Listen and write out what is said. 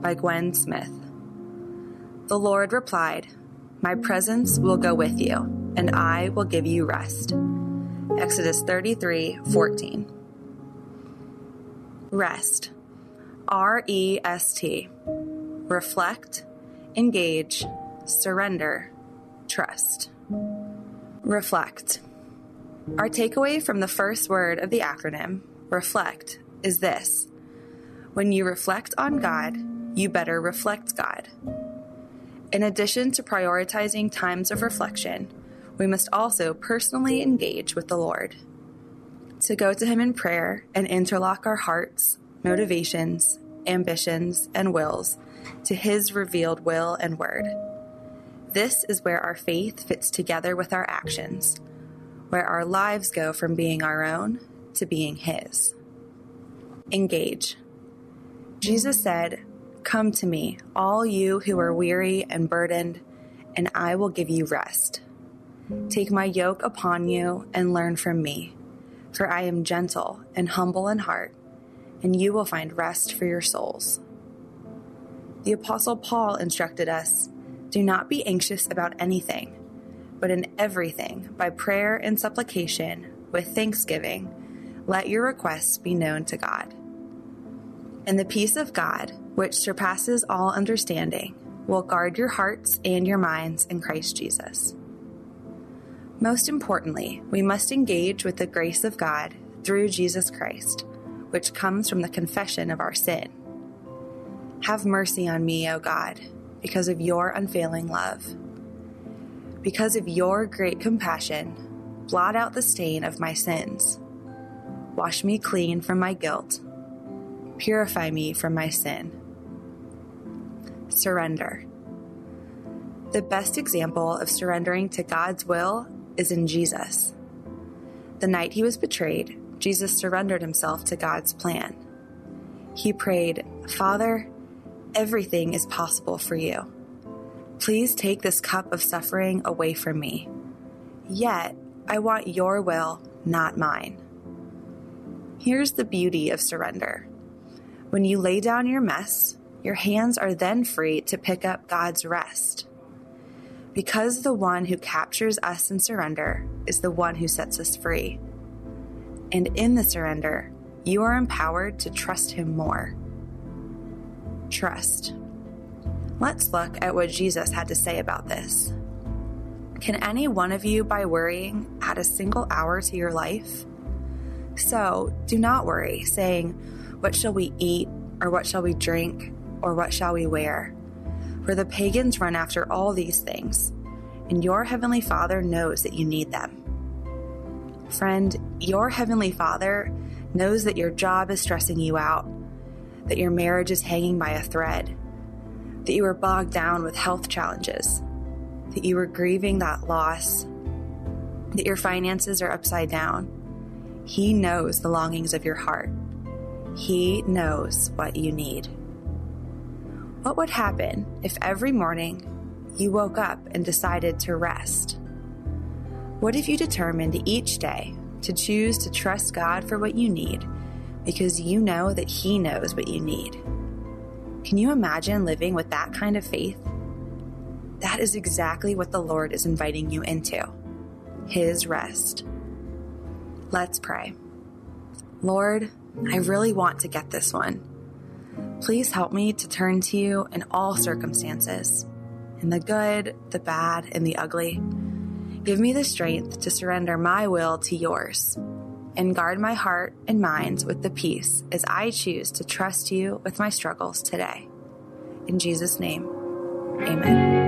by Gwen Smith. The Lord replied, My presence will go with you, and I will give you rest. Exodus 33 14. Rest. R E S T. Reflect, engage, surrender, trust. Reflect. Our takeaway from the first word of the acronym, reflect, is this when you reflect on God, you better reflect God. In addition to prioritizing times of reflection, we must also personally engage with the Lord. To go to Him in prayer and interlock our hearts, motivations, ambitions, and wills to His revealed will and word. This is where our faith fits together with our actions, where our lives go from being our own to being His. Engage. Jesus said, Come to me, all you who are weary and burdened, and I will give you rest. Take my yoke upon you and learn from me, for I am gentle and humble in heart, and you will find rest for your souls. The Apostle Paul instructed us do not be anxious about anything, but in everything, by prayer and supplication, with thanksgiving, let your requests be known to God. And the peace of God, which surpasses all understanding, will guard your hearts and your minds in Christ Jesus. Most importantly, we must engage with the grace of God through Jesus Christ, which comes from the confession of our sin. Have mercy on me, O God, because of your unfailing love. Because of your great compassion, blot out the stain of my sins. Wash me clean from my guilt Purify me from my sin. Surrender. The best example of surrendering to God's will is in Jesus. The night he was betrayed, Jesus surrendered himself to God's plan. He prayed, Father, everything is possible for you. Please take this cup of suffering away from me. Yet, I want your will, not mine. Here's the beauty of surrender when you lay down your mess, your hands are then free to pick up God's rest. Because the one who captures us in surrender is the one who sets us free. And in the surrender, you are empowered to trust Him more. Trust. Let's look at what Jesus had to say about this. Can any one of you, by worrying, add a single hour to your life? So do not worry, saying, what shall we eat? Or what shall we drink? Or what shall we wear? For the pagans run after all these things, and your heavenly Father knows that you need them. Friend, your heavenly Father knows that your job is stressing you out, that your marriage is hanging by a thread, that you are bogged down with health challenges, that you are grieving that loss, that your finances are upside down. He knows the longings of your heart. He knows what you need. What would happen if every morning you woke up and decided to rest? What if you determined each day to choose to trust God for what you need because you know that He knows what you need? Can you imagine living with that kind of faith? That is exactly what the Lord is inviting you into His rest. Let's pray. Lord, I really want to get this one. Please help me to turn to you in all circumstances, in the good, the bad, and the ugly. Give me the strength to surrender my will to yours and guard my heart and mind with the peace as I choose to trust you with my struggles today. In Jesus' name, amen.